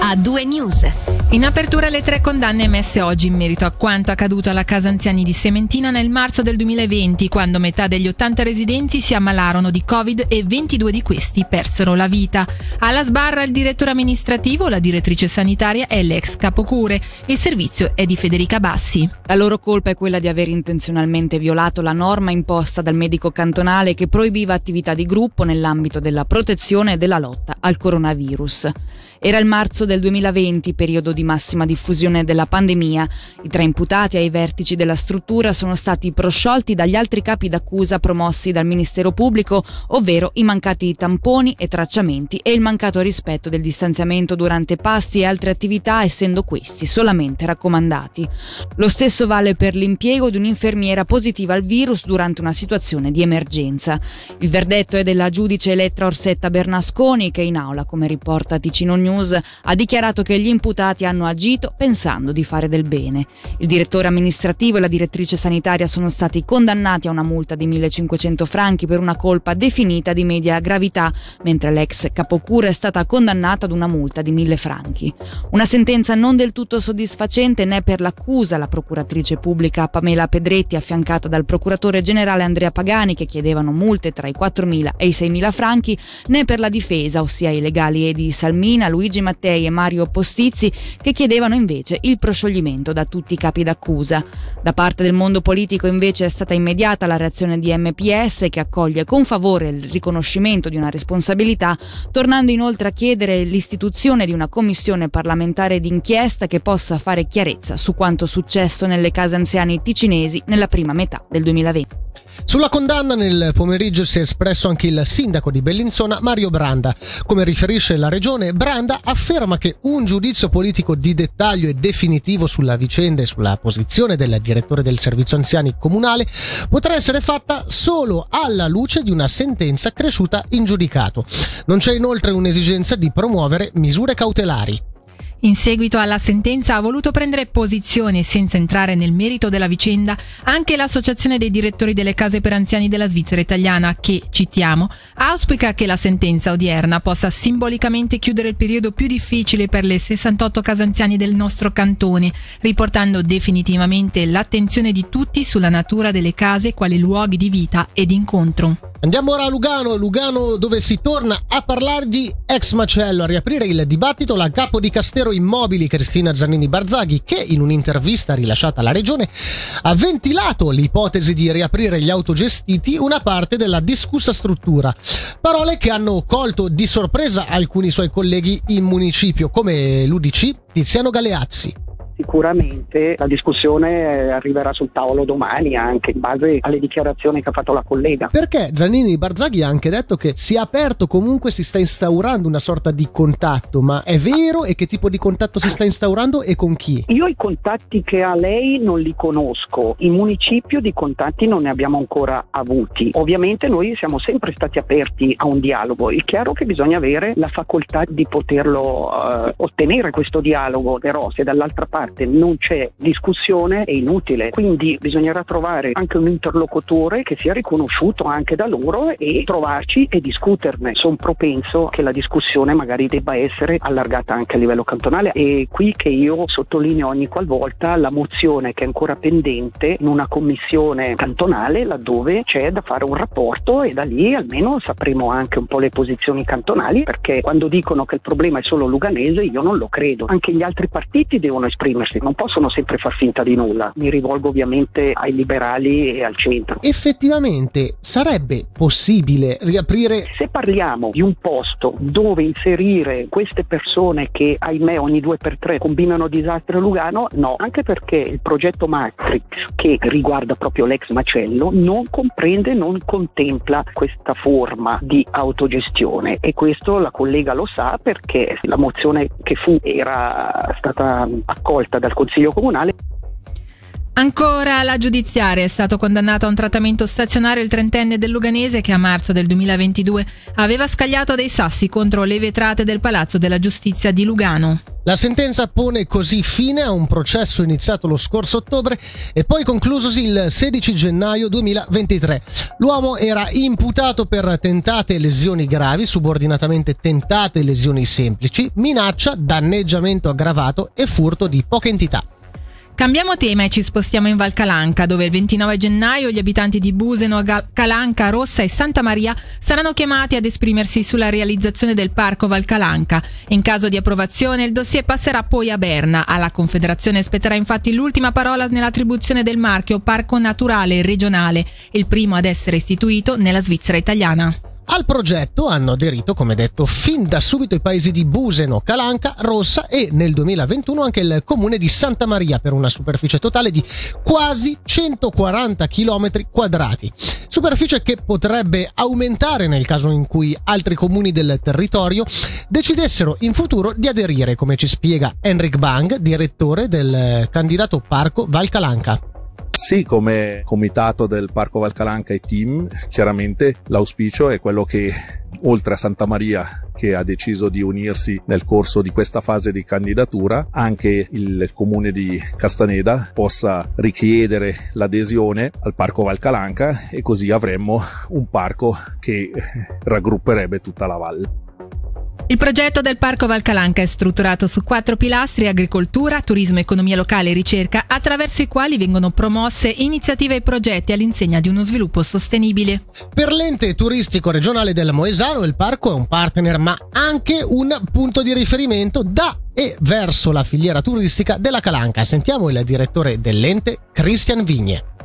a due news. In apertura le tre condanne emesse oggi in merito a quanto accaduto alla casa anziani di Sementina nel marzo del 2020, quando metà degli 80 residenti si ammalarono di Covid e 22 di questi persero la vita. Alla sbarra il direttore amministrativo, la direttrice sanitaria e l'ex capocure. Il servizio è di Federica Bassi. La loro colpa è quella di aver intenzionalmente violato la norma imposta dal medico cantonale che proibiva attività di gruppo nell'ambito della protezione e della lotta al coronavirus. Era il marzo del 2020, periodo di massima diffusione della pandemia. I tre imputati ai vertici della struttura sono stati prosciolti dagli altri capi d'accusa promossi dal Ministero Pubblico, ovvero i mancati tamponi e tracciamenti e il mancato rispetto del distanziamento durante pasti e altre attività, essendo questi solamente raccomandati. Lo stesso vale per l'impiego di un'infermiera positiva al virus durante una situazione di emergenza. Il verdetto è della giudice Elettra Orsetta Bernasconi che in aula, come riporta Ticino News, ha dichiarato che gli imputati hanno agito pensando di fare del bene. Il direttore amministrativo e la direttrice sanitaria sono stati condannati a una multa di 1500 franchi per una colpa definita di media gravità, mentre l'ex capocura è stata condannata ad una multa di 1000 franchi. Una sentenza non del tutto soddisfacente né per l'accusa, la procuratrice pubblica Pamela Pedretti affiancata dal procuratore generale Andrea Pagani che chiedevano multe tra i 4.000 e i 6.000 franchi, né per la difesa, ossia i legali Edi Salmina, Luigi Mattei e Mario Postizzi, che chiedevano invece il proscioglimento da tutti i capi d'accusa. Da parte del mondo politico invece è stata immediata la reazione di MPS che accoglie con favore il riconoscimento di una responsabilità, tornando inoltre a chiedere l'istituzione di una commissione parlamentare d'inchiesta che possa fare chiarezza su quanto successo nelle case anziane ticinesi nella prima metà del 2020. Sulla condanna nel pomeriggio si è espresso anche il sindaco di Bellinzona, Mario Branda. Come riferisce la regione, Branda afferma che un giudizio politico di dettaglio e definitivo sulla vicenda e sulla posizione del direttore del servizio anziani comunale potrà essere fatta solo alla luce di una sentenza cresciuta in giudicato. Non c'è inoltre un'esigenza di promuovere misure cautelari. In seguito alla sentenza ha voluto prendere posizione, senza entrare nel merito della vicenda, anche l'Associazione dei direttori delle case per anziani della Svizzera italiana che, citiamo, auspica che la sentenza odierna possa simbolicamente chiudere il periodo più difficile per le 68 case anziani del nostro cantone, riportando definitivamente l'attenzione di tutti sulla natura delle case quali luoghi di vita e di incontro. Andiamo ora a Lugano, Lugano dove si torna a parlare di ex macello, a riaprire il dibattito la capo di Castero Immobili Cristina Giannini Barzaghi che in un'intervista rilasciata alla regione ha ventilato l'ipotesi di riaprire gli autogestiti una parte della discussa struttura. Parole che hanno colto di sorpresa alcuni suoi colleghi in municipio come l'UDC Tiziano Galeazzi sicuramente la discussione arriverà sul tavolo domani anche in base alle dichiarazioni che ha fatto la collega. Perché Giannini Barzaghi ha anche detto che si è aperto, comunque si sta instaurando una sorta di contatto, ma è vero e che tipo di contatto si sta instaurando e con chi? Io i contatti che ha lei non li conosco, in municipio di contatti non ne abbiamo ancora avuti. Ovviamente noi siamo sempre stati aperti a un dialogo, è chiaro che bisogna avere la facoltà di poterlo uh, ottenere questo dialogo, però se dall'altra parte parte non c'è discussione è inutile. Quindi bisognerà trovare anche un interlocutore che sia riconosciuto anche da loro e trovarci e discuterne. Sono propenso che la discussione magari debba essere allargata anche a livello cantonale e qui che io sottolineo ogni qualvolta la mozione che è ancora pendente in una commissione cantonale laddove c'è da fare un rapporto e da lì almeno sapremo anche un po' le posizioni cantonali perché quando dicono che il problema è solo luganese io non lo credo. Anche gli altri partiti devono esprimere esprimersi, non possono sempre far finta di nulla. Mi rivolgo ovviamente ai liberali e al centro. Effettivamente sarebbe possibile riaprire. Se parliamo di un posto dove inserire queste persone che ahimè ogni due per tre combinano disastri a Lugano, no, anche perché il progetto Matrix che riguarda proprio l'ex macello non comprende, non contempla questa forma di autogestione e questo la collega lo sa perché la mozione che fu era stata accolta dal Consiglio Comunale Ancora la giudiziaria è stato condannato a un trattamento stazionario il trentenne del Luganese che a marzo del 2022 aveva scagliato dei sassi contro le vetrate del Palazzo della Giustizia di Lugano. La sentenza pone così fine a un processo iniziato lo scorso ottobre e poi conclusosi il 16 gennaio 2023. L'uomo era imputato per tentate lesioni gravi, subordinatamente tentate lesioni semplici, minaccia, danneggiamento aggravato e furto di poca entità. Cambiamo tema e ci spostiamo in Val Calanca, dove il 29 gennaio gli abitanti di Buseno, Calanca, Rossa e Santa Maria saranno chiamati ad esprimersi sulla realizzazione del parco Val Calanca. In caso di approvazione, il dossier passerà poi a Berna. Alla Confederazione spetterà infatti l'ultima parola nell'attribuzione del marchio Parco Naturale Regionale, il primo ad essere istituito nella Svizzera italiana. Al progetto hanno aderito, come detto, fin da subito i paesi di Buseno, Calanca, Rossa e nel 2021 anche il comune di Santa Maria per una superficie totale di quasi 140 km quadrati. Superficie che potrebbe aumentare nel caso in cui altri comuni del territorio decidessero in futuro di aderire, come ci spiega Henrik Bang, direttore del candidato Parco Val Calanca. Sì, come comitato del Parco Valcalanca e team, chiaramente l'auspicio è quello che oltre a Santa Maria che ha deciso di unirsi nel corso di questa fase di candidatura, anche il comune di Castaneda possa richiedere l'adesione al Parco Valcalanca e così avremmo un parco che raggrupperebbe tutta la valle. Il progetto del Parco Valcalanca è strutturato su quattro pilastri agricoltura, turismo, economia locale e ricerca, attraverso i quali vengono promosse iniziative e progetti all'insegna di uno sviluppo sostenibile. Per l'ente turistico regionale del Moesano il parco è un partner ma anche un punto di riferimento da e verso la filiera turistica della Calanca. Sentiamo il direttore dell'ente, Christian Vigne.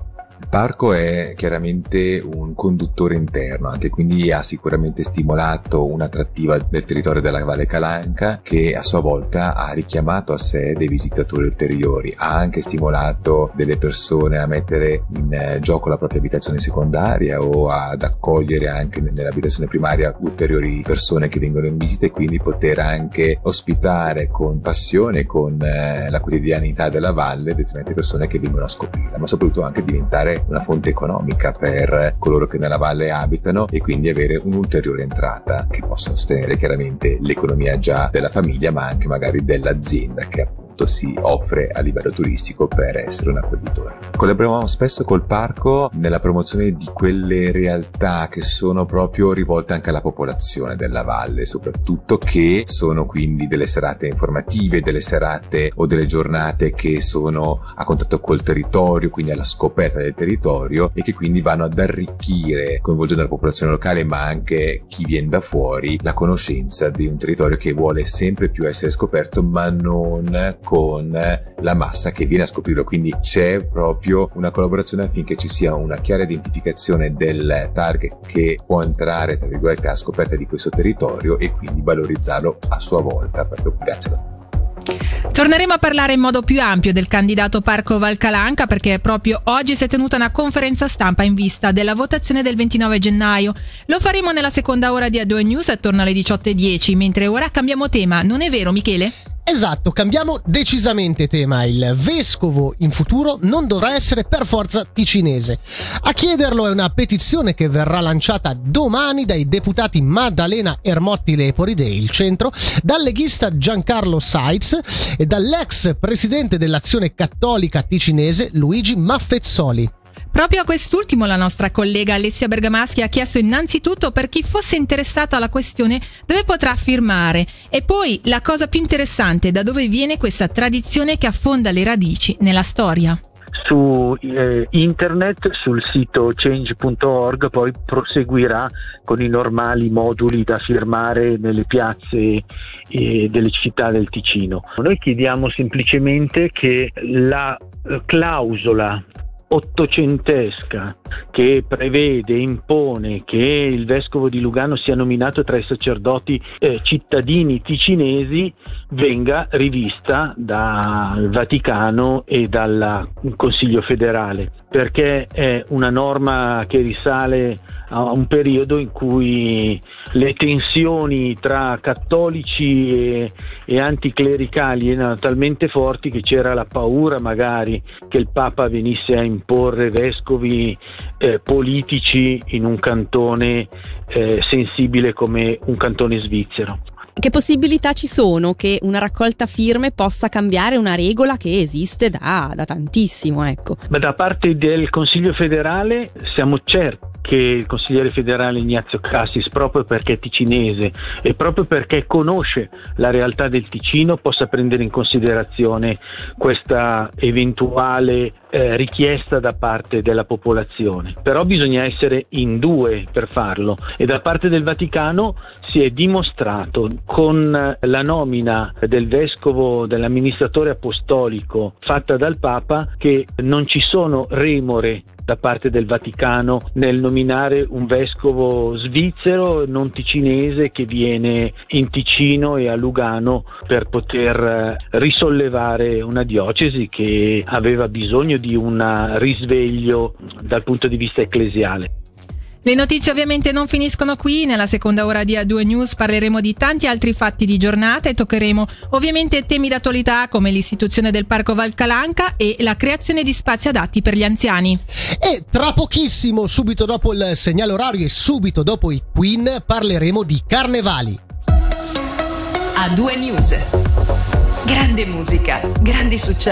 Parco è chiaramente un conduttore interno, anche quindi ha sicuramente stimolato un'attrattiva del territorio della Valle Calanca che a sua volta ha richiamato a sé dei visitatori ulteriori, ha anche stimolato delle persone a mettere in eh, gioco la propria abitazione secondaria o ad accogliere anche nell'abitazione primaria ulteriori persone che vengono in visita e quindi poter anche ospitare con passione, con eh, la quotidianità della valle determinate persone che vengono a scoprirla, ma soprattutto anche diventare una fonte economica per coloro che nella valle abitano e quindi avere un'ulteriore entrata che possa sostenere chiaramente l'economia già della famiglia ma anche magari dell'azienda che appunto soprattutto si offre a livello turistico per essere un acquisitore. Collaboriamo spesso col parco nella promozione di quelle realtà che sono proprio rivolte anche alla popolazione della valle, soprattutto che sono quindi delle serate informative, delle serate o delle giornate che sono a contatto col territorio, quindi alla scoperta del territorio e che quindi vanno ad arricchire, coinvolgendo la popolazione locale ma anche chi viene da fuori, la conoscenza di un territorio che vuole sempre più essere scoperto ma non con la massa che viene a scoprirlo, quindi c'è proprio una collaborazione affinché ci sia una chiara identificazione del target che può entrare, tra virgolette, a scoperta di questo territorio e quindi valorizzarlo a sua volta proprio grazie a Torneremo a parlare in modo più ampio del candidato Parco Valcalanca perché proprio oggi si è tenuta una conferenza stampa in vista della votazione del 29 gennaio. Lo faremo nella seconda ora di A2 News attorno alle 18.10, mentre ora cambiamo tema, non è vero Michele? Esatto, cambiamo decisamente tema. Il vescovo in futuro non dovrà essere per forza ticinese. A chiederlo è una petizione che verrà lanciata domani dai deputati Maddalena Ermotti Lepori del centro, dal leghista Giancarlo Saitz e dall'ex presidente dell'Azione Cattolica ticinese Luigi Maffezzoli. Proprio a quest'ultimo la nostra collega Alessia Bergamaschi ha chiesto innanzitutto per chi fosse interessato alla questione dove potrà firmare e poi la cosa più interessante da dove viene questa tradizione che affonda le radici nella storia su eh, internet sul sito change.org poi proseguirà con i normali moduli da firmare nelle piazze eh, delle città del Ticino. Noi chiediamo semplicemente che la eh, clausola ottocentesca che prevede, impone che il vescovo di Lugano sia nominato tra i sacerdoti eh, cittadini ticinesi venga rivista dal Vaticano e dal Consiglio federale, perché è una norma che risale a un periodo in cui le tensioni tra cattolici e, e anticlericali erano talmente forti che c'era la paura magari che il Papa venisse a imporre vescovi eh, politici in un cantone eh, sensibile come un cantone svizzero. Che possibilità ci sono che una raccolta firme possa cambiare una regola che esiste da, da tantissimo? Ecco. Ma da parte del Consiglio federale siamo certi che il consigliere federale Ignazio Cassis, proprio perché è ticinese e proprio perché conosce la realtà del Ticino, possa prendere in considerazione questa eventuale eh, richiesta da parte della popolazione. Però bisogna essere in due per farlo e da parte del Vaticano si è dimostrato con la nomina del vescovo, dell'amministratore apostolico fatta dal Papa che non ci sono remore da parte del Vaticano nel nominare un vescovo svizzero non ticinese che viene in Ticino e a Lugano per poter eh, risollevare una diocesi che aveva bisogno di un risveglio dal punto di vista ecclesiale. Le notizie ovviamente non finiscono qui, nella seconda ora di A2 News parleremo di tanti altri fatti di giornata e toccheremo ovviamente temi d'attualità come l'istituzione del Parco Valcalanca e la creazione di spazi adatti per gli anziani. E tra pochissimo, subito dopo il segnale orario e subito dopo i Queen, parleremo di carnevali. A2 News. Grande musica, grandi successi.